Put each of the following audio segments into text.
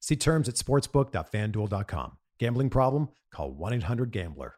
See terms at sportsbook.fanduel.com. Gambling problem? Call 1 800 Gambler.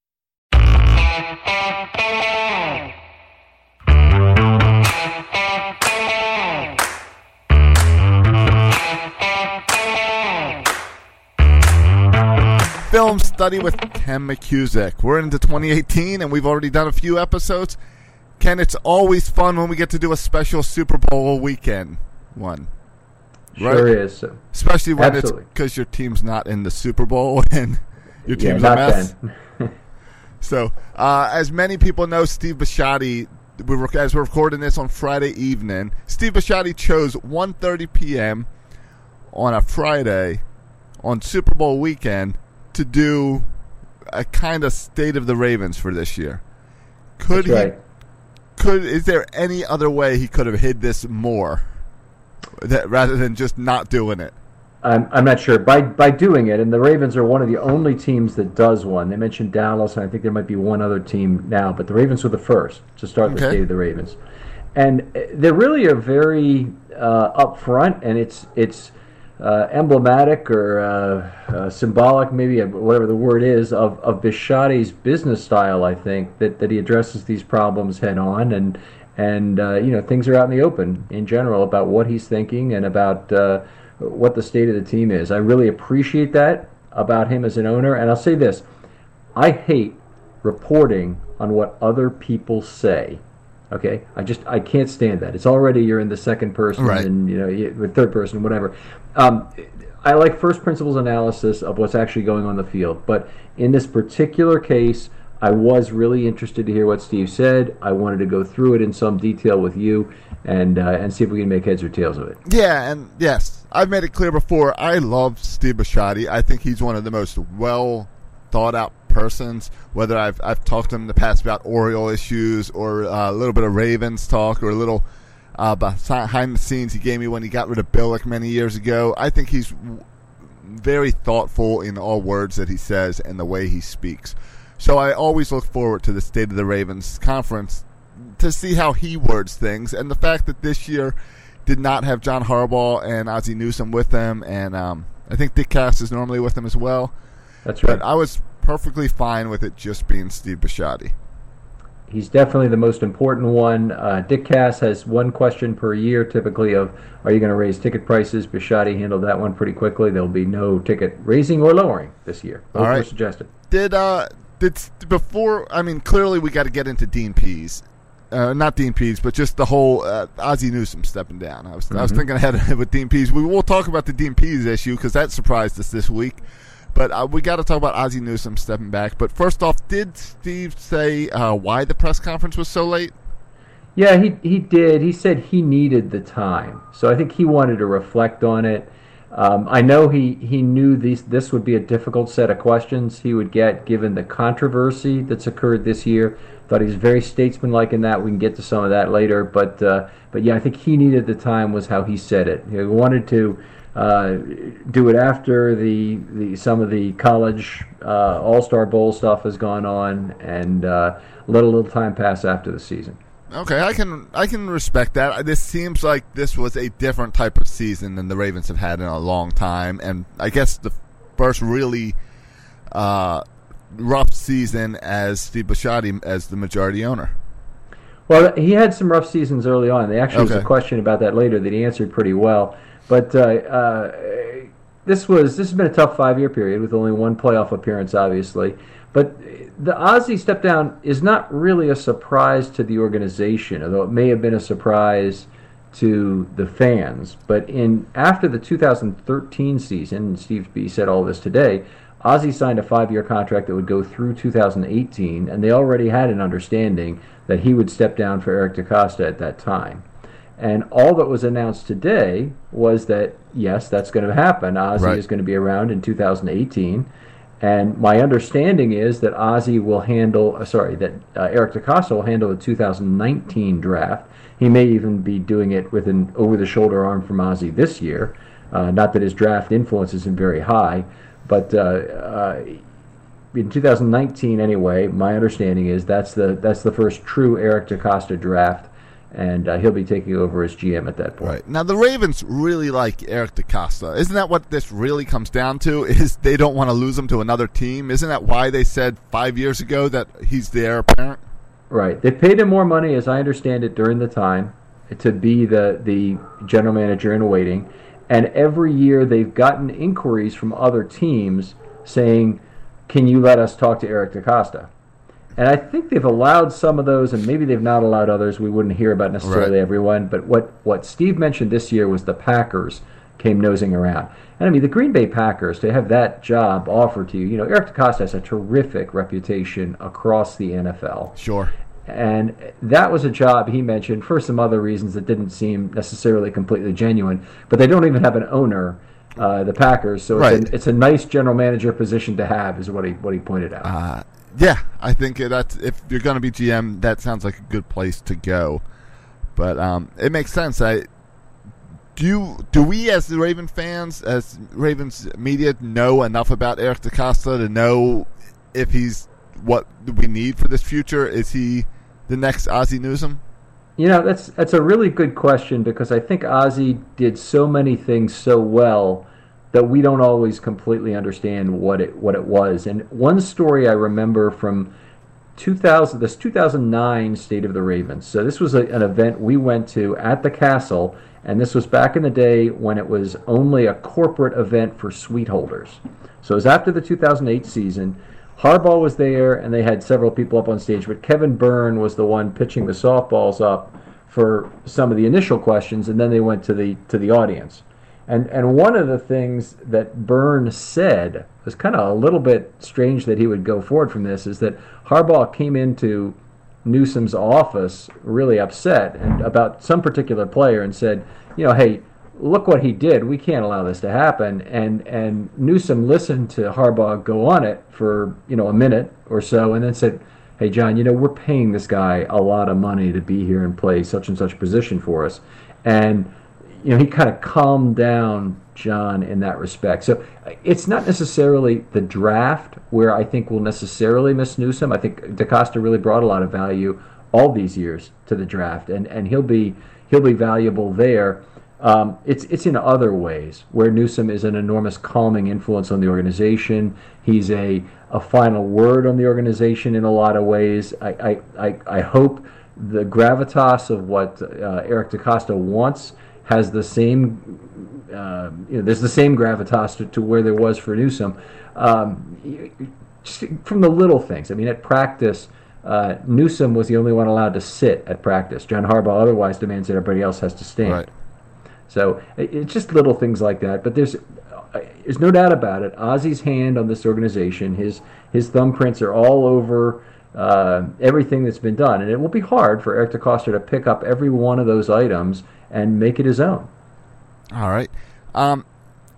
Film study with Ken McKusick. We're into 2018 and we've already done a few episodes. Ken, it's always fun when we get to do a special Super Bowl weekend one. Sure is. Especially when Absolutely. it's because your team's not in the Super Bowl and your team's not a mess. So, uh, as many people know, Steve Bisciotti, we rec- as we're recording this on Friday evening, Steve Bisciotti chose 1.30 p.m. on a Friday on Super Bowl weekend to do a kind of state of the Ravens for this year. Could That's he? right. Could is there any other way he could have hid this more, that rather than just not doing it? I'm, I'm not sure. By by doing it, and the Ravens are one of the only teams that does one. They mentioned Dallas, and I think there might be one other team now, but the Ravens were the first to start the State of the Ravens. And uh, they really are very uh, upfront, and it's it's uh, emblematic or uh, uh, symbolic, maybe whatever the word is, of, of Bisciotti's business style. I think that, that he addresses these problems head on, and and uh, you know things are out in the open in general about what he's thinking and about uh, what the state of the team is. I really appreciate that about him as an owner, and I'll say this: I hate reporting on what other people say. Okay, I just I can't stand that. It's already you're in the second person Right. and you know you- third person, whatever. Um, I like first principles analysis of what's actually going on the field, but in this particular case, I was really interested to hear what Steve said. I wanted to go through it in some detail with you and uh, and see if we can make heads or tails of it. Yeah, and yes, I've made it clear before. I love Steve Bisciotti. I think he's one of the most well thought out persons. Whether I've I've talked to him in the past about Oriole issues or uh, a little bit of Ravens talk or a little uh, behind the scenes he gave me when he got rid of Billick many years ago. I think he's very thoughtful in all words that he says and the way he speaks. So I always look forward to the State of the Ravens conference to see how he words things, and the fact that this year did not have John Harbaugh and Ozzie Newsome with them, and um, I think Dick Cass is normally with them as well. That's right. But I was perfectly fine with it just being Steve Bisciotti. He's definitely the most important one. Uh, Dick Cass has one question per year, typically, of are you going to raise ticket prices? Bisciotti handled that one pretty quickly. There'll be no ticket raising or lowering this year. Both All right. were suggested. Did uh did before? I mean, clearly we got to get into Dean Pees. Uh, not Dean Pees, but just the whole uh, Ozzie Newsome stepping down. I was mm-hmm. I was thinking ahead with Dean Pees. We will talk about the Dean Pees issue because that surprised us this week. But uh, we got to talk about Ozzie Newsome stepping back. But first off, did Steve say uh, why the press conference was so late? Yeah, he he did. He said he needed the time, so I think he wanted to reflect on it. Um, I know he, he knew these this would be a difficult set of questions he would get given the controversy that's occurred this year. Thought he was very statesmanlike in that. We can get to some of that later, but uh, but yeah, I think he needed the time was how he said it. He wanted to uh, do it after the, the some of the college uh, All Star Bowl stuff has gone on, and uh, let a little time pass after the season. Okay, I can I can respect that. This seems like this was a different type of season than the Ravens have had in a long time, and I guess the first really uh, rough season as Steve Bisciotti as the majority owner. Well, he had some rough seasons early on. There actually okay. was a question about that later that he answered pretty well. But uh, uh, this was this has been a tough five year period with only one playoff appearance, obviously. But the Ozzie step down is not really a surprise to the organization, although it may have been a surprise to the fans. But in after the 2013 season, and Steve B said all this today, Ozzie signed a five-year contract that would go through 2018, and they already had an understanding that he would step down for Eric DeCosta at that time. And all that was announced today was that yes, that's going to happen. Ozzie right. is going to be around in 2018. And my understanding is that Ozzie will handle, uh, sorry, that uh, Eric DeCosta will handle the 2019 draft. He may even be doing it with an over-the-shoulder arm from Ozzie this year. Uh, not that his draft influence isn't very high, but uh, uh, in 2019 anyway, my understanding is that's the that's the first true Eric DeCosta draft and uh, he'll be taking over as GM at that point. Right now, the Ravens really like Eric DeCosta. Isn't that what this really comes down to? Is they don't want to lose him to another team? Isn't that why they said five years ago that he's the heir apparent? Right. They paid him more money, as I understand it, during the time to be the the general manager in waiting, and every year they've gotten inquiries from other teams saying, "Can you let us talk to Eric DeCosta?" And I think they've allowed some of those, and maybe they've not allowed others. We wouldn't hear about necessarily right. everyone. But what, what Steve mentioned this year was the Packers came nosing around. And I mean, the Green Bay Packers, to have that job offered to you, you know, Eric DeCosta has a terrific reputation across the NFL. Sure. And that was a job he mentioned for some other reasons that didn't seem necessarily completely genuine. But they don't even have an owner, uh, the Packers. So right. it's, a, it's, a, nice general manager position to have, is what he what he pointed out. Uh, yeah, I think that's if you're going to be GM, that sounds like a good place to go. But um, it makes sense. I do. You, do we, as the Raven fans, as Ravens media, know enough about Eric DeCosta to know if he's what we need for this future? Is he the next Ozzie Newsome? You know, that's that's a really good question because I think Ozzie did so many things so well that we don't always completely understand what it what it was. And one story I remember from 2000 this 2009 State of the Ravens. So this was a, an event we went to at the castle and this was back in the day when it was only a corporate event for suite holders. So it was after the 2008 season. Harbaugh was there and they had several people up on stage, but Kevin Byrne was the one pitching the softballs up for some of the initial questions and then they went to the to the audience. And and one of the things that Byrne said was kind of a little bit strange that he would go forward from this is that Harbaugh came into Newsome's office really upset and about some particular player and said, you know, hey, look what he did. We can't allow this to happen. And and Newsome listened to Harbaugh go on it for you know a minute or so, and then said, "Hey John, you know we're paying this guy a lot of money to be here and play such and such position for us," and you know he kind of calmed down John in that respect. So it's not necessarily the draft where I think we'll necessarily miss Newsome. I think DeCosta really brought a lot of value all these years to the draft, and and he'll be he'll be valuable there. Um, it's it's in other ways where Newsome is an enormous calming influence on the organization. He's a a final word on the organization in a lot of ways. I I, I, I hope the gravitas of what uh, Eric DeCosta wants has the same uh, you know there's the same gravitas to, to where there was for Newsome. Um, from the little things. I mean, at practice. Uh, Newsome was the only one allowed to sit at practice. John Harbaugh otherwise demands that everybody else has to stand. Right. So it's just little things like that. But there's there's no doubt about it. Ozzie's hand on this organization, his his thumbprints are all over uh, everything that's been done, and it will be hard for Eric DeCosta to pick up every one of those items and make it his own. All right. Um,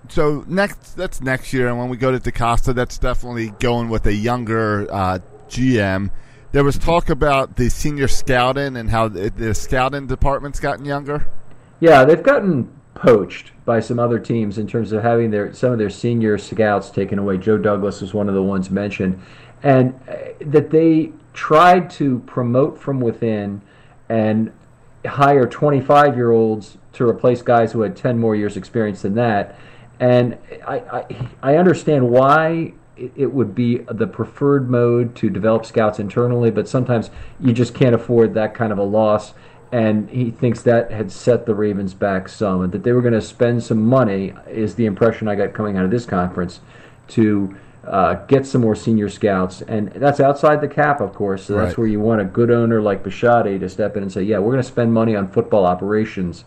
so next, that's next year, and when we go to DeCosta, that's definitely going with a younger uh, GM. There was talk about the senior scouting and how the, the scouting department's gotten younger. Yeah, they've gotten poached by some other teams in terms of having their some of their senior scouts taken away. Joe Douglas was one of the ones mentioned, and uh, that they tried to promote from within and hire 25 year olds to replace guys who had 10 more years experience than that. And I, I, I understand why it would be the preferred mode to develop scouts internally, but sometimes you just can't afford that kind of a loss and he thinks that had set the Ravens back some, and that they were going to spend some money. Is the impression I got coming out of this conference to uh, get some more senior scouts, and that's outside the cap, of course. So that's Right. where you want a good owner like Bisciotti to step in and say, "Yeah, we're going to spend money on football operations,"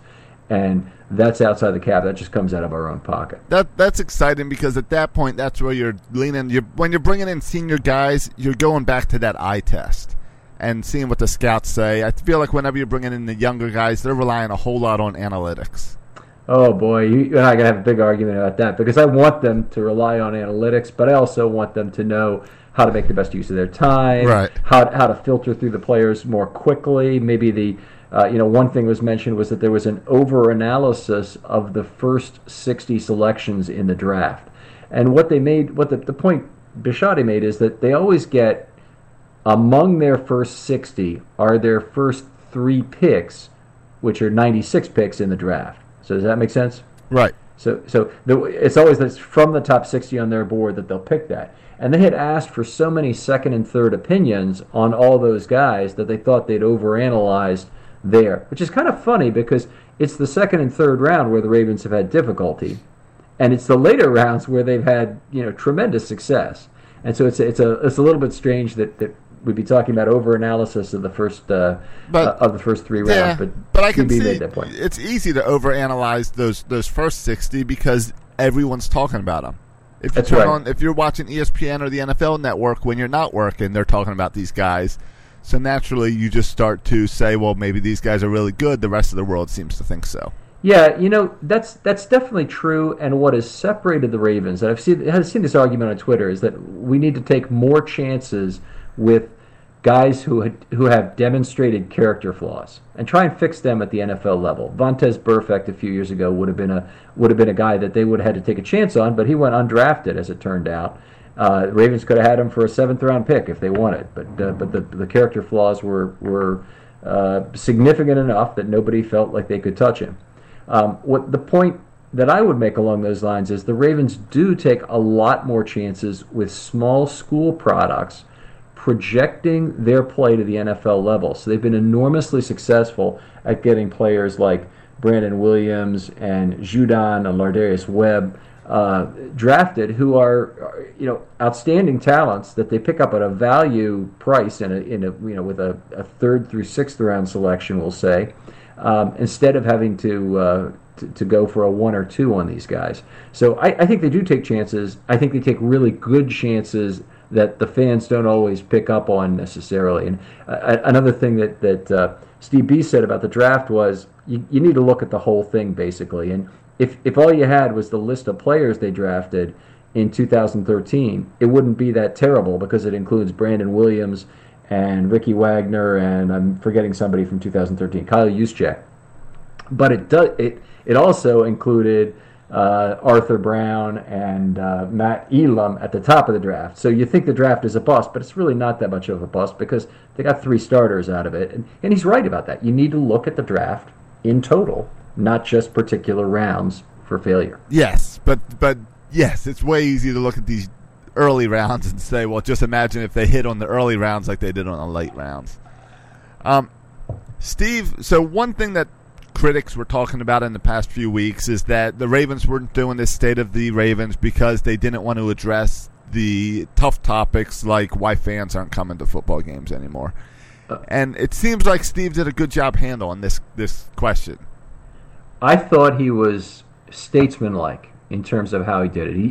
and that's outside the cap. That just comes out of our own pocket. That that's exciting because at that point, that's where you're leaning. You're, when you're bringing in senior guys, you're going back to that eye test and seeing what the scouts say. I feel like whenever you're bringing in the younger guys, they're relying a whole lot on analytics. Oh boy, you, and I gonna have a big argument about that because I want them to rely on analytics, but I also want them to know how to make the best use of their time, Right. How how to filter through the players more quickly. Maybe the uh, you know one thing was mentioned was that there was an over analysis of the first sixty selections in the draft, and what they made, what the, the point Bisciotti made is that they always get among their first 60 are their first three picks, which are 96 picks in the draft. So does that make sense? Right. So, so the, it's always that's from the top 60 on their board that they'll pick that. And they had asked for so many second and third opinions on all those guys that they thought they'd overanalyzed there, which is kind of funny because it's the second and third round where the Ravens have had difficulty, and it's the later rounds where they've had you know tremendous success. And so it's it's a it's a little bit strange that, that we'd be talking about overanalysis of the first uh, But- uh, of the first three Yeah, rounds. But but I can see made that point. it's easy to overanalyze those those first sixty because everyone's talking about them. If you That's turn right. on, if you're watching ESPN or the NFL Network when you're not working, they're talking about these guys. So naturally, you just start to say, "Well, maybe these guys are really good." The rest of the world seems to think so. Yeah, you know that's that's definitely true. And what has separated the Ravens, and I've seen I've seen this argument on Twitter, is that we need to take more chances with guys who had, who have demonstrated character flaws and try and fix them at the NFL level. Vontaze Burfict a few years ago would have been a would have been a guy that they would have had to take a chance on, but he went undrafted as it turned out. Uh, Ravens could have had him for a seventh round pick if they wanted, but uh, but the the character flaws were were uh, significant enough that nobody felt like they could touch him. Um, what the point that I would make along those lines is the Ravens do take a lot more chances with small school products projecting their play to the NFL level. So they've been enormously successful at getting players like Brandon Williams and Judon and Lardarius Webb uh, drafted, who are, you know outstanding talents that they pick up at a value price in a, in a you know with a, a third through sixth round selection, we'll say, um, instead of having to, uh, to to go for a one or two on these guys. So I, I think they do take chances. I think they take really good chances that the fans don't always pick up on necessarily. And uh, another thing that that uh, Steve B said about the draft was you, you need to look at the whole thing basically. And if if all you had was the list of players they drafted in 2013, it wouldn't be that terrible because it includes Brandon Williams and Ricky Wagner and I'm forgetting somebody from 2013, Kyle Juszczyk. But it does it it also included uh, Arthur Brown and uh, Matt Elam at the top of the draft. So you think the draft is a bust, but it's really not that much of a bust because they got three starters out of it. And, and he's right about that. You need to look at the draft in total, not just particular rounds for failure. Yes, but but yes, it's way easy to look at these early rounds and say, well, just imagine if they hit on the early rounds like they did on the late rounds. Um, Steve, so one thing that critics were talking about in the past few weeks is that the Ravens weren't doing this state of the Ravens because they didn't want to address the tough topics like why fans aren't coming to football games anymore. And it seems like Steve did a good job handling this this question. I thought he was statesmanlike in terms of how he did it. He,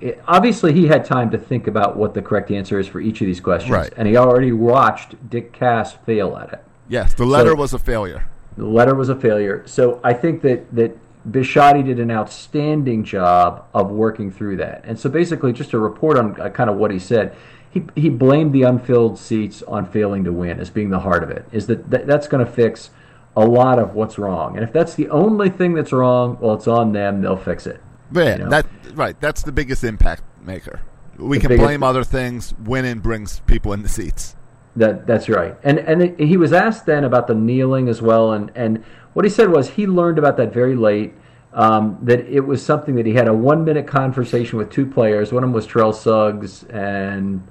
he obviously he had time to think about what the correct answer is for each of these questions, Right. and he already watched Dick Cass fail at it. Yes, the letter So- was a failure. The letter was a failure. So I think that that Bisciotti did an outstanding job of working through that. And so basically, just to report on uh, kind of what he said, he he blamed the unfilled seats on failing to win as being the heart of it. Is that, that that's going to fix a lot of what's wrong. And if that's the only thing that's wrong, well, it's on them. They'll fix it. Yeah, You know? that right. That's the biggest impact maker. We The can blame other things. Winning brings people in the seats. That that's right. And and it, he was asked then about the kneeling as well, and and what he said was he learned about that very late. Um, that it was something that he had a one minute conversation with two players. One of them was Terrell Suggs, and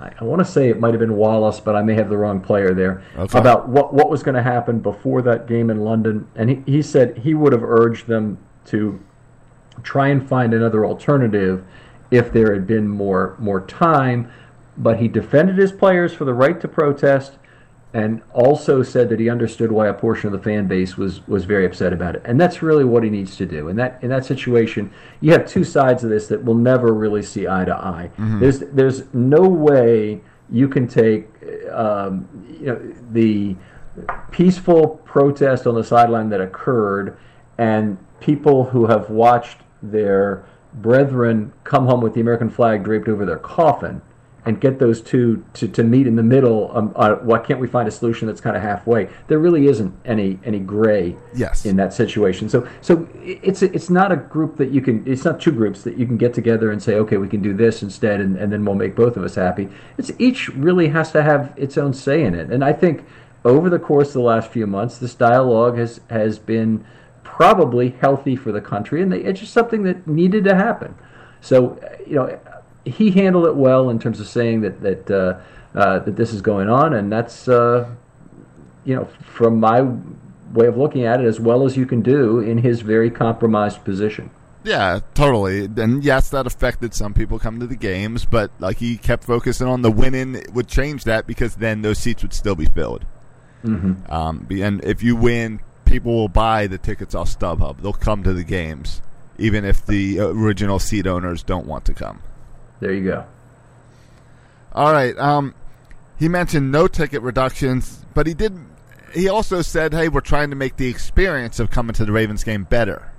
I, I want to say it might have been Wallace, but I may have the wrong player there. Okay. About what what was going to happen before that game in London, and he, he said he would have urged them to try and find another alternative if there had been more more time. But he defended his players for the right to protest, and also said that he understood why a portion of the fan base was was very upset about it. And that's really what he needs to do. In that in that situation, you have two sides of this that will never really see eye to eye. There's there's no way you can take um, you know the peaceful protest on the sideline that occurred and people who have watched their brethren come home with the American flag draped over their coffin and get those two to, to meet in the middle. Um, uh, why can't we find a solution that's kind of halfway? There really isn't any any gray Yes. in that situation. So so it's it's not a group that you can. It's not two groups that you can get together and say, okay, we can do this instead, and, and then we'll make both of us happy. It's each really has to have its own say in it, and I think over the course of the last few months, this dialogue has has been probably healthy for the country, and they, it's just something that needed to happen. So you know, he handled it well in terms of saying that that uh, uh, that this is going on, and that's uh, you know from my way of looking at it as well as you can do in his very compromised position. Yeah, totally. And yes, that affected some people coming to the games, but like he kept focusing on the winning it would change that because then those seats would still be filled. Mm-hmm. Um, and if you win, people will buy the tickets off StubHub. They'll come to the games, even if the original seat owners don't want to come. There you go. All right. Um, he mentioned no ticket reductions, but he did. He also said, "Hey, we're trying to make the experience of coming to the Ravens game better."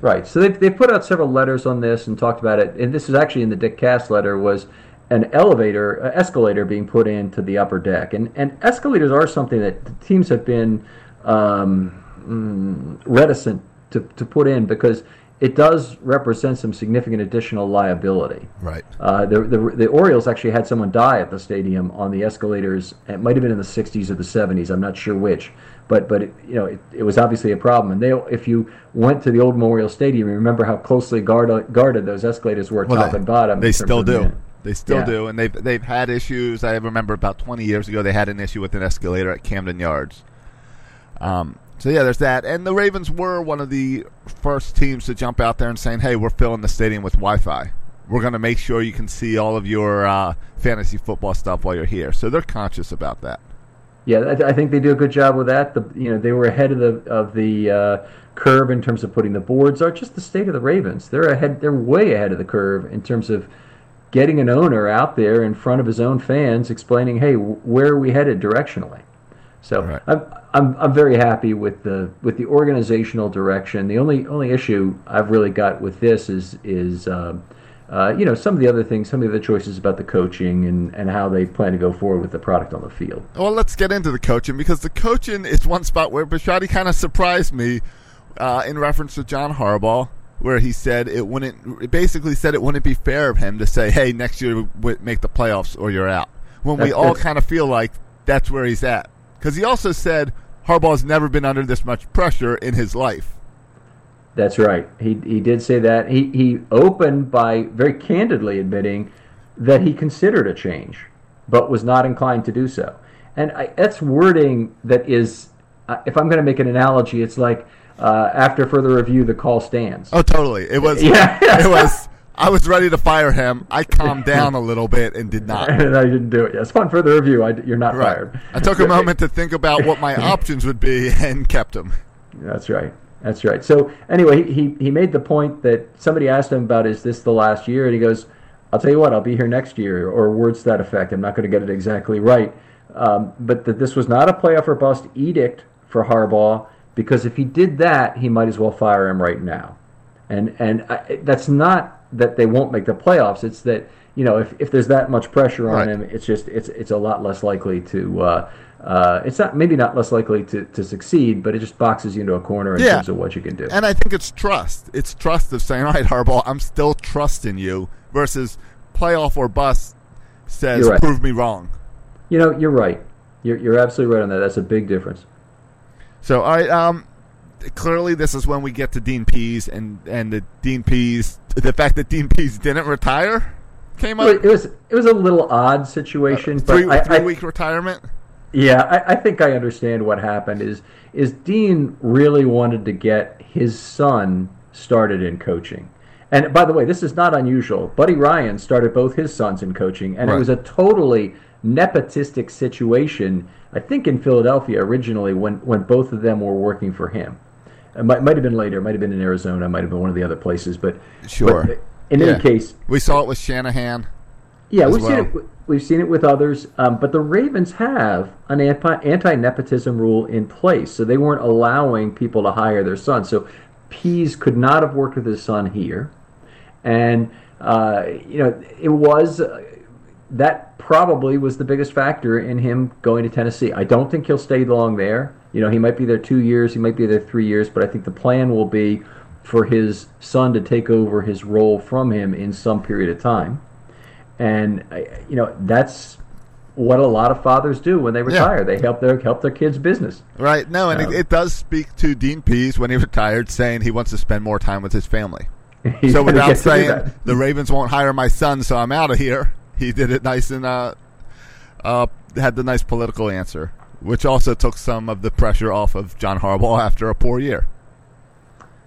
Right. So they they put out several letters on this and talked about it. And this is actually in the Dick Cass letter was an elevator, an escalator being put into the upper deck. And and escalators are something that teams have been um, mm, reticent to, to put in because it does represent some significant additional liability. Right. Uh, the, the the Orioles actually had someone die at the stadium on the escalators. It might have been in the 60s or the 70s. I'm not sure which, but but it, you know it, it was obviously a problem. And they, if you went to the old Memorial Stadium, you remember how closely guard, guarded those escalators were, Well, top they- and bottom. They still do. man. They still Yeah. do, and they've they've had issues. I remember about 20 years ago, they had an issue with an escalator at Camden Yards. Um, so yeah, there's that, and the Ravens were one of the first teams to jump out there and saying, "Hey, we're filling the stadium with Wi-Fi. We're going to make sure you can see all of your uh, fantasy football stuff while you're here." So they're conscious about that. Yeah, I, think they do a good job with that. The you know they were ahead of the of the uh, curve in terms of putting the boards. Are just the state of the Ravens. They're ahead. They're way ahead of the curve in terms of getting an owner out there in front of his own fans, explaining, "Hey, where are we headed directionally?" So Right. I'm, I'm I'm very happy with the with the organizational direction. The only only issue I've really got with this is is um, uh, you know some of the other things, some of the other choices about the coaching and, and how they plan to go forward with the product on the field. Well, let's get into the coaching because the coaching is one spot where Bisciotti kind of surprised me uh, in reference to John Harbaugh, where he said it wouldn't. It basically said it wouldn't be fair of him to say, "Hey, next year we make the playoffs or you're out." When we all kind of feel like that's where he's at, because he also said Harbaugh's never been under this much pressure in his life. That's right. He he did say that. He he opened by very candidly admitting that he considered a change, but was not inclined to do so. And I, that's wording that is, uh, if I'm going to make an analogy, it's like uh, after further review, the call stands. Oh, totally. It was. Yeah. it was. I was ready to fire him. I calmed down a little bit and did not. and I didn't do it. Yes, upon further review, I, you're not Right. fired. I took a moment to think about what my options would be and kept them. That's right. That's right. So anyway, he, he he made the point that somebody asked him about is this the last year, and he goes, "I'll tell you what, I'll be here next year," or words to that effect. I'm not going to get it exactly right, um, but that this was not a playoff or bust edict for Harbaugh because if he did that, he might as well fire him right now, and and I, that's not that they won't make the playoffs. It's that you know if, if there's that much pressure on Right. him, it's just it's it's a lot less likely to. Uh, uh, it's not maybe not less likely to, to succeed, but it just boxes you into a corner in Yeah. terms of what you can do. And I think it's trust. It's trust of saying, all right, Harbaugh, I'm still trusting you versus playoff or bust says, right. prove me wrong. You know, you're right. You're, you're absolutely right on that. That's a big difference. So, all right, um, clearly this is when we get to Dean Pees and, and the Dean Pees, the fact that Dean Pees didn't retire came up. It was it was a little odd situation, uh, but three I, three I, week retirement. yeah, I, I think I understand what happened. Is is Dean really wanted to get his son started in coaching? And by the way, this is not unusual. Buddy Ryan started both his sons in coaching, and Right. it was a totally nepotistic situation. I think in Philadelphia originally, when when both of them were working for him. It might, might have been later. It might have been in Arizona. It might have been one of the other places. But Sure. but in Yeah. any case, We saw it with Shanahan. yeah, we've seen it. We've seen it with others, um, but the Ravens have an anti nepotism rule in place, so they weren't allowing people to hire their son. So Pees could not have worked with his son here, and uh, you know it was uh, that probably was the biggest factor in him going to Tennessee. I don't think he'll stay long there. You know, he might be there two years, he might be there three years, but I think the plan will be for his son to take over his role from him in some period of time. And you know, that's what a lot of fathers do when they retire. They help their help their kids' business. Right. No, and Um, it, it does speak to Dean Pees when he retired, saying he wants to spend more time with his family. So without get to do saying the Ravens won't hire my son, so I'm out of here, he did it nice and uh, uh, had the nice political answer, which also took some of the pressure off of John Harbaugh after a poor year.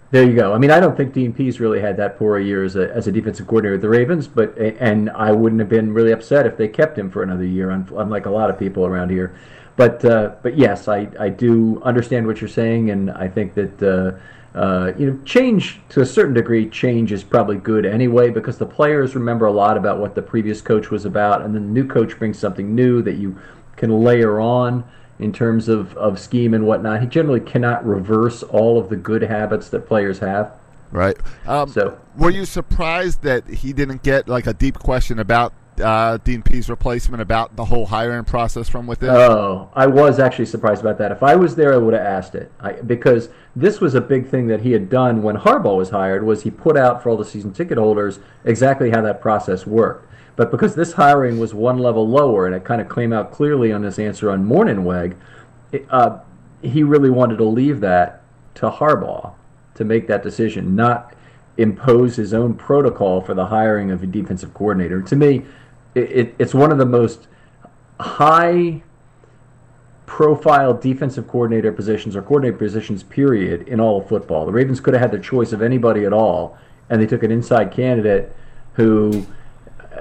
There you go. I mean, I don't think Dean Pees really had that poor a year as a, as a defensive coordinator with the Ravens, but and I wouldn't have been really upset if they kept him for another year, unlike a lot of people around here. But uh, but yes, I, I do understand what you're saying, and I think that uh, uh, you know change to a certain degree, change is probably good anyway because the players remember a lot about what the previous coach was about, and then the new coach brings something new that you can layer on in terms of, of scheme and whatnot. He generally cannot reverse all of the good habits that players have. Right. Um, So- were you surprised that he didn't get like a deep question about uh, Dean Pees replacement about the whole hiring process from within? Oh, I was actually surprised about that. If I was there, I would have asked it I, because this was a big thing that he had done when Harbaugh was hired. Was he put out for all the season ticket holders exactly how that process worked? But because this hiring was one level lower, and it kind of came out clearly on his answer on Mornhinweg, it, uh, he really wanted to leave that to Harbaugh to make that decision, not impose his own protocol for the hiring of a defensive coordinator. To me, it, it, it's one of the most high profile defensive coordinator positions or coordinator positions period in all of football. The Ravens could have had the choice of anybody at all and they took an inside candidate who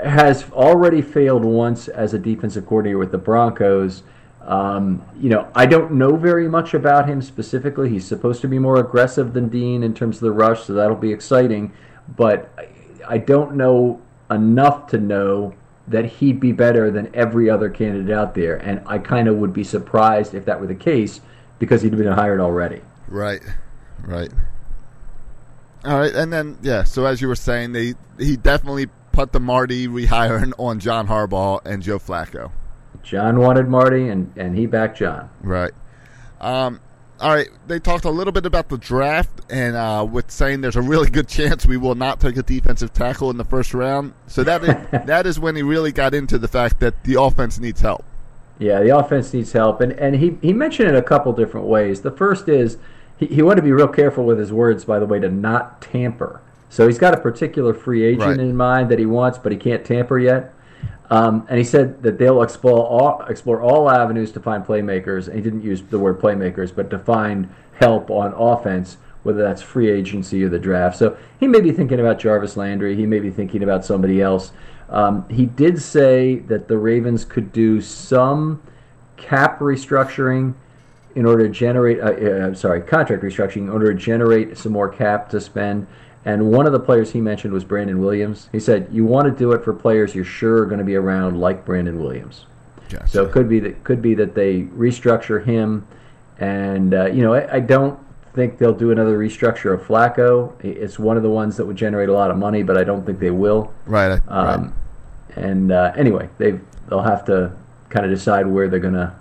has already failed once as a defensive coordinator with the Broncos. Um, you know, I don't know very much about him specifically. He's supposed to be more aggressive than Dean in terms of the rush, so that'll be exciting. But I, I don't know enough to know that he'd be better than every other candidate out there, and I kind of would be surprised if that were the case because he'd been hired already. Right, right. All right, and then yeah. So as you were saying, they he definitely put the Marty rehiring on John Harbaugh and Joe Flacco. John wanted Marty, and and he backed John. Right. Um, all right. They talked a little bit about the draft and uh, with saying there's a really good chance we will not take a defensive tackle in the first round. So that is, that is when he really got into the fact that the offense needs help. Yeah, the offense needs help, and and he he mentioned it a couple different ways. The first is he, he wanted to be real careful with his words, by the way, to not tamper. So he's got a particular free agent Right. in mind that he wants, but he can't tamper yet. Um, and he said that they'll explore all, explore all avenues to find playmakers. And he didn't use the word playmakers, but to find help on offense, whether that's free agency or the draft. So he may be thinking about Jarvis Landry. He may be thinking about somebody else. Um, he did say that the Ravens could do some cap restructuring in order to generate, uh, uh, I'm sorry, contract restructuring in order to generate some more cap to spend. And one of the players he mentioned was Brandon Williams. He said, "You want to do it for players you're sure are going to be around, like Brandon Williams." Gotcha. So it could be that could be that they restructure him, and uh, you know I, I don't think they'll do another restructure of Flacco. It's one of the ones that would generate a lot of money, but I don't think they will. right. I- right. Um, And uh, anyway, they they'll have to kind of decide where they're going to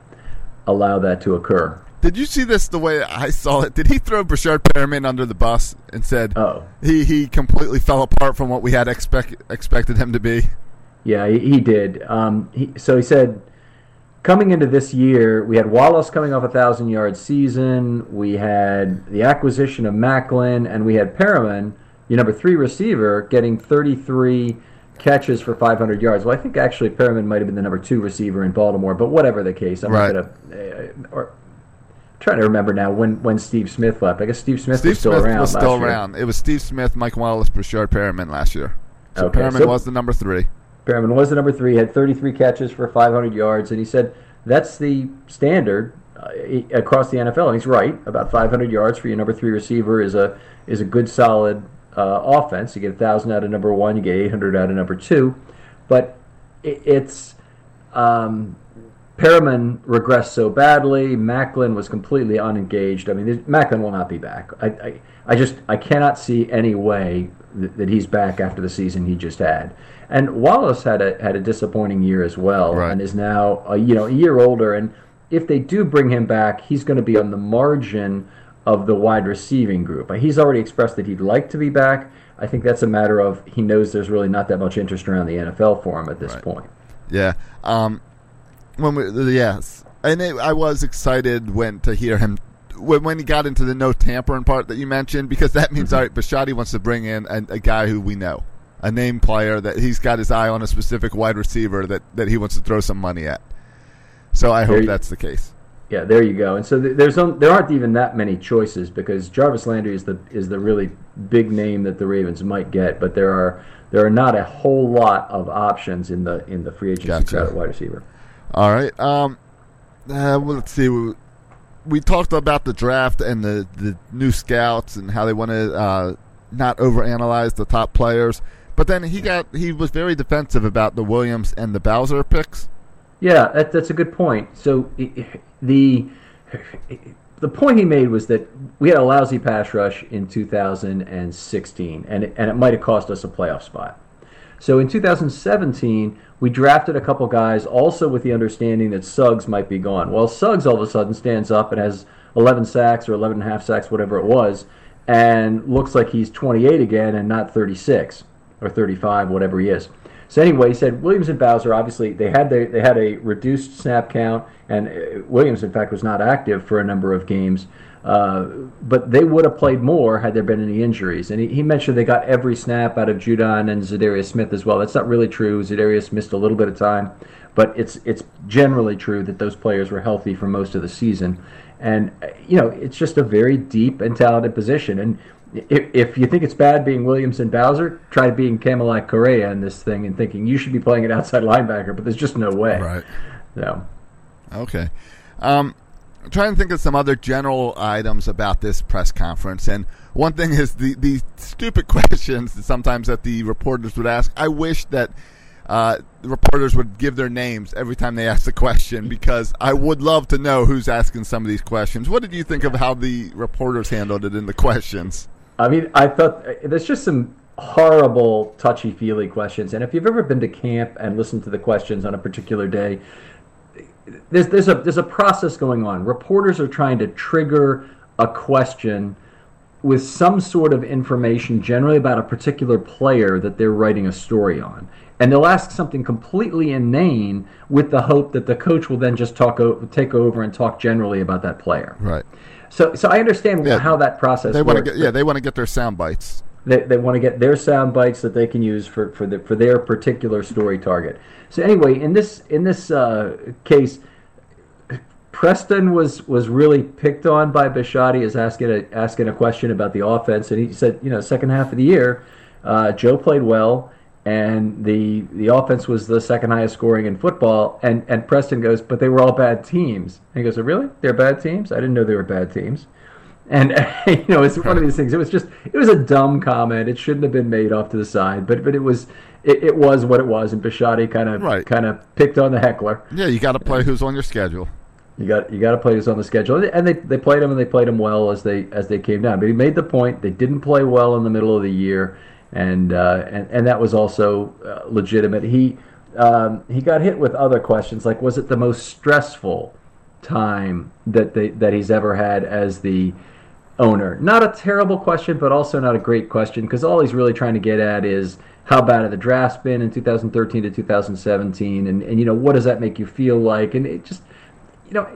allow that to occur. Did you see this the way I saw it? Did he throw Breshad Perriman under the bus and said Oh. he he completely fell apart from what we had expect, expected him to be? Yeah, he, he did. Um, he, so he said, coming into this year, we had Wallace coming off a thousand yard season. We had the acquisition of Maclin, and we had Perriman, your number three receiver, getting 33 catches for 500 yards. Well, I think actually Perriman might have been the number two receiver in Baltimore, but whatever the case, I'm Right. not going to. Uh, or, trying to remember now when, when Steve Smith left. I guess Steve Smith Steve was still Smith around. was still year. around. It was Steve Smith, Mike Wallace, Breshad Perriman last year. So Okay, Perriman so- was the number three. Perriman was the number three, He had 33 catches for 500 yards, and he said that's the standard uh, across the NFL. And he's right about 500 yards for your number three receiver is a is a good solid uh, offense. You get 1,000 out of number one, you get 800 out of number two, but it, it's um, Perriman regressed so badly. Maclin was completely unengaged. I mean, Maclin will not be back. I, I, I just I cannot see any way that, that he's back after the season he just had. And Wallace had a had a disappointing year as well, Right. and is now a, you know a year older. And if they do bring him back, he's going to be on the margin of the wide receiving group. He's already expressed that he'd like to be back. I think that's a matter of he knows there's really not that much interest around the NFL for him at this Right. point. Yeah. Um, when we yes, and it, I was excited when to hear him when, when he got into the no tampering part that you mentioned because that means Mm-hmm. all right, Bisciotti wants to bring in a, a guy who we know, a name player that he's got his eye on a specific wide receiver that that he wants to throw some money at. So I There hope you- that's the case. Yeah, there you go. And so th- there's um, there aren't even that many choices because Jarvis Landry is the is the really big name that the Ravens might get, but there are there are not a whole lot of options in the in the free agency Gotcha. crowd at wide receiver. All right. Um, uh, well, let's see. We, we talked about the draft and the, the new scouts and how they want to uh, not overanalyze the top players. But then he got he was very defensive about the Williams and the Bowser picks. Yeah, that, that's a good point. So the the point he made was that we had a lousy pass rush in 2016, and it, and it might have cost us a playoff spot. So in 2017, we drafted a couple guys, also with the understanding that Suggs might be gone. Well, Suggs all of a sudden stands up and has 11 sacks or 11 and a half sacks, whatever it was, and looks like he's 28 again and not 36 or 35, whatever he is. So anyway, he said Williams and Bowser obviously they had they, they had a reduced snap count, and uh, Williams in fact was not active for a number of games. Uh, but they would have played more had there been any injuries. And he, he mentioned they got every snap out of Judon and Za'Darius Smith as well. That's not really true. Za'Darius missed a little bit of time, but it's it's generally true that those players were healthy for most of the season. And you know, it's just a very deep and talented position. And if, if you think it's bad being Williams and Bowser, try being Kamalei Correa in this thing and thinking you should be playing an outside linebacker, but there's just no way. Right. So, Okay. Um, I'm trying to think of some other general items about this press conference, and one thing is the the stupid questions that sometimes that the reporters would ask. I wish that uh, reporters would give their names every time they asked the question because I would love to know who's asking some of these questions. What did you think of how the reporters handled it in the questions? I mean, I thought uh, there's just some horrible touchy feely questions, and if you've ever been to camp and listened to the questions on a particular day, there's there's a there's a process going on. Reporters are trying to trigger a question with some sort of information, generally about a particular player that they're writing a story on. And they'll ask something completely inane with the hope that the coach will then just talk o- take over and talk generally about that player. Right. So, so I understand Yeah, how that process They want to get yeah, they want to get their sound bites. They, they want to get their sound bites that they can use for, for, the, for their particular story target. So anyway, in this in this uh, case, Preston was was really picked on by Bisciotti as asking a asking a question about the offense, and he said, you know, second half of the year, uh, Joe played well, and the the offense was the second highest scoring in football. And and Preston goes, but they were all bad teams. And he goes, oh, really? They're bad teams? I didn't know they were bad teams. And you know, it's one of these things. It was just, it was a dumb comment. It shouldn't have been made off to the side, but but it was, it, it was what it was. And Bisciotti kind of Right. kind of picked on the heckler. Yeah, you got to play who's on your schedule. You got you got to play who's on the schedule, and they, they played him and they played him well as they as they came down. But he made the point they didn't play well in the middle of the year, and uh, and and that was also uh, legitimate. He um, he got hit with other questions like was it the most stressful time that they that he's ever had as the owner? Not a terrible question, but also not a great question because all he's really trying to get at is how bad have the drafts been in 2013 to 2017, and and you know what does that make you feel like? And it just you know,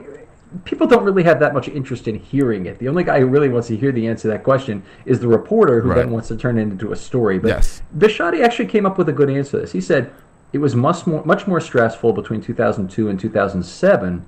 people don't really have that much interest in hearing it. The only guy who really wants to hear the answer to that question is the reporter who Right. then wants to turn it into a story. But Yes. Bisciotti actually came up with a good answer to this. He said it was much more, much more stressful between 2002 and 2007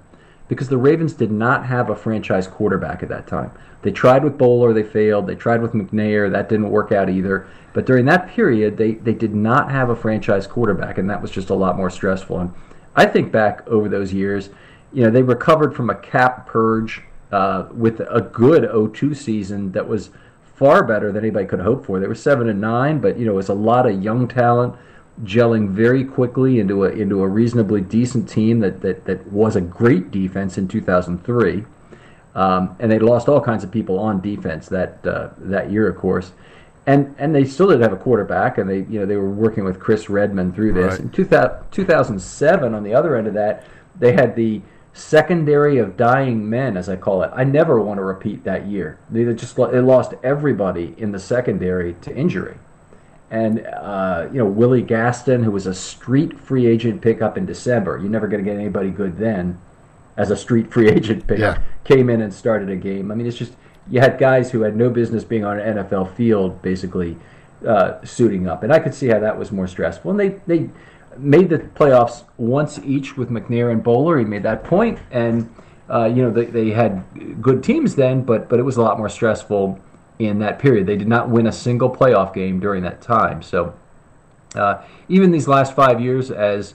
because the Ravens did not have a franchise quarterback at that time. They tried with Boller, they failed. They tried with McNair, that didn't work out either. But during that period, they, they did not have a franchise quarterback, and that was just a lot more stressful. And I think back over those years, you know, they recovered from a cap purge uh, with a good 02 season that was far better than anybody could hope for. They were seven and nine, but you know, it was a lot of young talent gelling very quickly into a into a reasonably decent team that that, that was a great defense in 2003. Um, and they lost all kinds of people on defense that uh, that year, of course. And and they still didn't have a quarterback, and they you know they were working with Chris Redman through this. Right. In 2000, 2007, on the other end of that, they had the secondary of dying men, as I call it. I never want to repeat that year. They just they lost everybody in the secondary to injury. And uh, you know Willie Gaston, who was a street free agent pickup in December. You're never going to get anybody good then, as a street free agent pickup. Yeah. Came in and started a game. I mean, it's just you had guys who had no business being on an NFL field, basically uh, suiting up, and I could see how that was more stressful. And they they made the playoffs once each with McNair and Boller. He made that point, and uh, you know they, they had good teams then, but but it was a lot more stressful in that period. They did not win a single playoff game during that time. So uh, even these last five years, as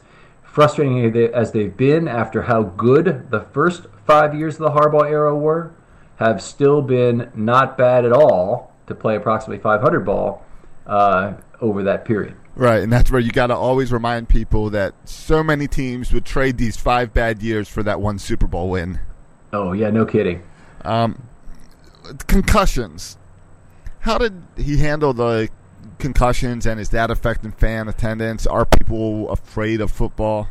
frustrating as they- as they've been after how good the first five years of the Harbaugh era were, have still been not bad at all to play approximately 500 ball uh, over that period. Right, and that's where you got to always remind people that so many teams would trade these five bad years for that one Super Bowl win. Oh yeah, no kidding. Um, Concussions. How did he handle the concussions, and is that affecting fan attendance? Are people afraid of football?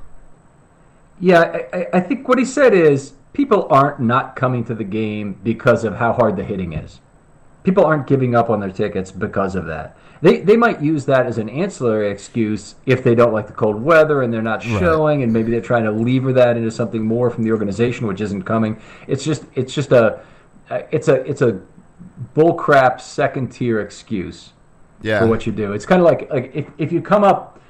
Yeah, I, I- think what he said is people aren't not coming to the game because of how hard the hitting is. People aren't giving up on their tickets because of that. They, they might use that as an ancillary excuse if they don't like the cold weather and they're not showing, and maybe they're trying to lever that into something more from the organization, which isn't coming. It's just it's just a it's a it's a bullcrap second tier excuse Yeah. for what you do. It's kind of like like if, if you come up.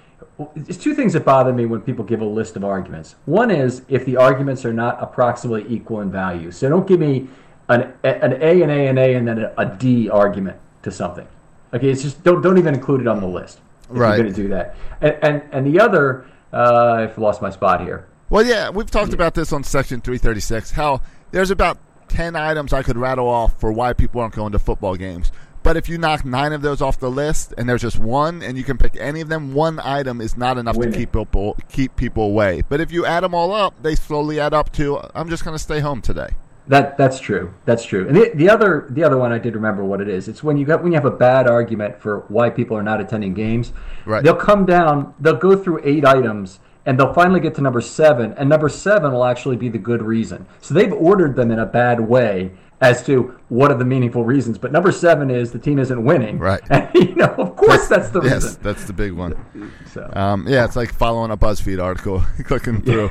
There's two things that bother me when people give a list of arguments. One is if the arguments are not approximately equal in value. So don't give me an an A and A and A and then a, a D argument to something. Okay, it's just don't don't even include it on the list if Right. you're going to do that. And and, and the other, uh, I've lost my spot here. Well, yeah, we've talked about this on Section 336. How there's about 10 items I could rattle off for why people aren't going to football games. But if you knock nine of those off the list and there's just one, and you can pick any of them, one item is not enough Winning. to keep people keep people away. But if you add them all up, they slowly add up to I'm just going to stay home today. That that's true. That's true. And the, the other the other one I did remember what it is. It's when you got when you have a bad argument for why people are not attending games. Right. They'll come down. They'll go through eight items, and they'll finally get to number seven. And number seven will actually be the good reason. So they've ordered them in a bad way as to what are the meaningful reasons. But number seven is the team isn't winning. Right. And you know, of course, that's the yes, reason. that's the big one. So. Um, yeah, it's like following a BuzzFeed article, clicking through.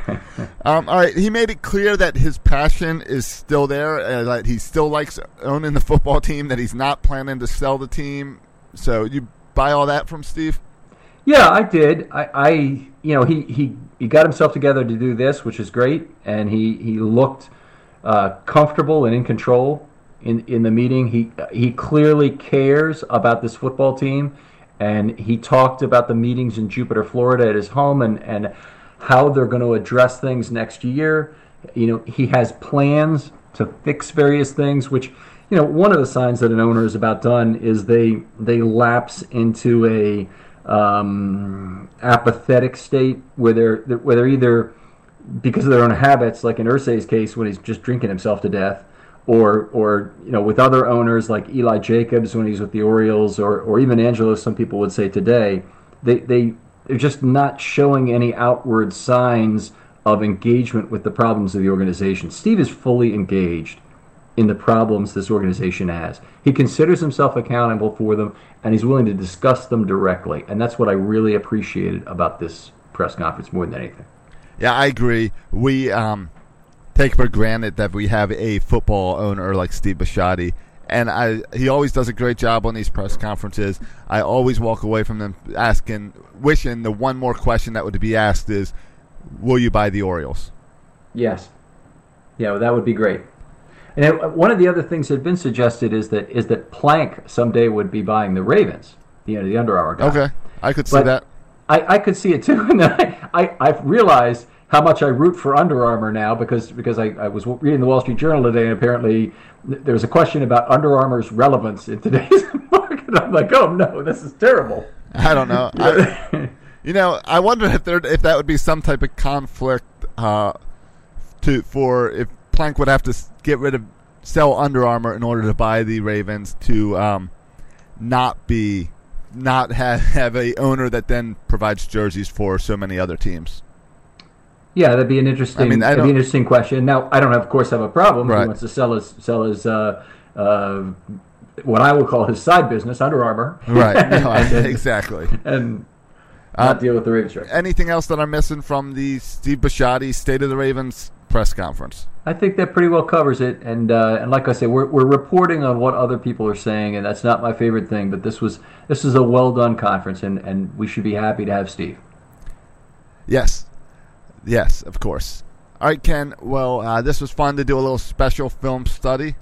Um, all right, he made it clear that his passion is still there, uh, that he still likes owning the football team, that he's not planning to sell the team. So you buy all that from Steve? Yeah, I did. I, I you know, he, he, he got himself together to do this, which is great, and he, he looked uh, comfortable and in control in, in the meeting. He he clearly cares about this football team, and he talked about the meetings in Jupiter, Florida, at his home, and and how they're going to address things next year. You know, he has plans to fix various things, which you know, one of the signs that an owner is about done is they they lapse into a um, apathetic state where they're where they're either because of their own habits, like in Irsay's case when he's just drinking himself to death, or or you know with other owners like Eli Jacobs when he's with the Orioles, or or even Angelo, some people would say today, they they they're just not showing any outward signs of engagement with the problems of the organization. Steve is fully engaged in the problems this organization has. He considers himself accountable for them, and he's willing to discuss them directly. And that's what I really appreciated about this press conference more than anything. Yeah, I agree. We um, take for granted that we have a football owner like Steve Bisciotti, and I he always does a great job on these press conferences. I always walk away from them asking, wishing the one more question that would be asked is, "Will you buy the Orioles?" Yes. Yeah, well, that would be great. And it- one of the other things that had been suggested is that is that Plank someday would be buying the Ravens, you know, the Under Armour guy. Okay, I could see But that. I, I could see it too, and I, I I've realized how much I root for Under Armour now because because I, I was reading the Wall Street Journal today and apparently th- there was a question about Under Armour's relevance in today's market. I'm like, oh no, this is terrible. I don't know. I, you know, I wonder if there if that would be some type of conflict uh, to for if Plank would have to get rid of sell Under Armour in order to buy the Ravens to um, not be not have have a owner that then provides jerseys for so many other teams. Yeah, that'd be an interesting. I mean, I that'd be an interesting question. Now, I don't, of course, have a problem. Right. He wants to sell his sell his uh, uh, what I would call his side business, Under Armour, Right. No, and, exactly. and Uh, not deal with the Ravens. direct. Anything else that I'm missing from the Steve Bisciotti State of the Ravens press conference? I think that pretty well covers it. And uh, and like I said, we're we're reporting on what other people are saying, and that's not my favorite thing. But this was this is a well done conference, and and we should be happy to have Steve. Yes. Yes, of course. All right, Ken. Well, uh, this was fun to do a little special film study.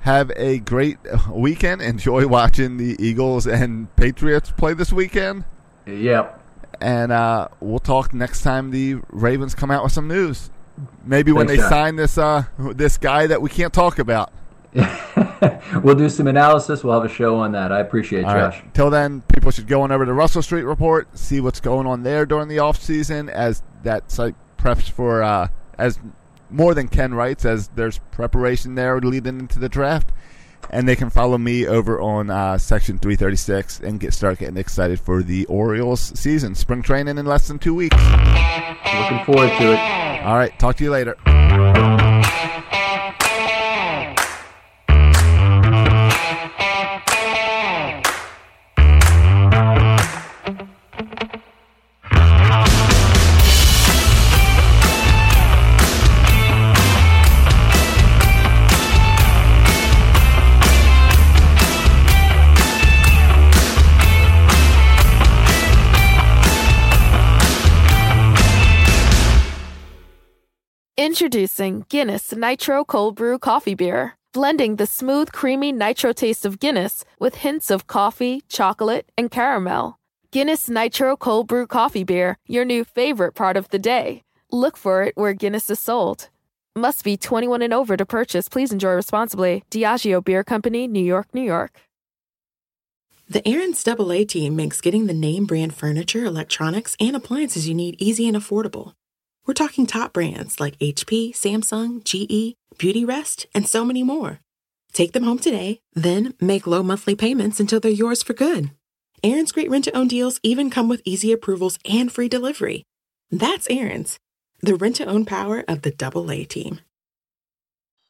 Have a great weekend. Enjoy watching the Eagles and Patriots play this weekend. Yep. And uh, we'll talk next time the Ravens come out with some news. Maybe when Thanks, they John. sign this uh, this guy that we can't talk about. we'll do some analysis. We'll have a show on that. I appreciate it, Josh. right. Till then, people should go on over to Russell Street Report, see what's going on there during the off season as that site preps for uh, as more than Ken writes as there's preparation there leading into the draft. And they can follow me over on uh, section 336 and get start getting excited for the Orioles season. Spring training in less than two weeks. Looking forward to it. All right, talk to you later. Introducing Guinness Nitro Cold Brew Coffee Beer, blending the smooth, creamy nitro taste of Guinness with hints of coffee, chocolate, and caramel. Guinness Nitro Cold Brew Coffee Beer, your new favorite part of the day. Look for it where Guinness is sold. Must be 21 and over to purchase. Please enjoy responsibly. Diageo Beer Company, New York, New York. The Aaron's AA team makes getting the name brand furniture, electronics, and appliances you need easy and affordable. We're talking top brands like HP, Samsung, GE, Beautyrest, and so many more. Take them home today, then make low monthly payments until they're yours for good. Aaron's great rent to own deals even come with easy approvals and free delivery. That's Aaron's, the rent to own power of the AA team.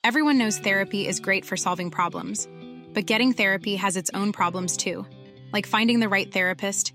Everyone knows therapy is great for solving problems, but getting therapy has its own problems too, like finding the right therapist,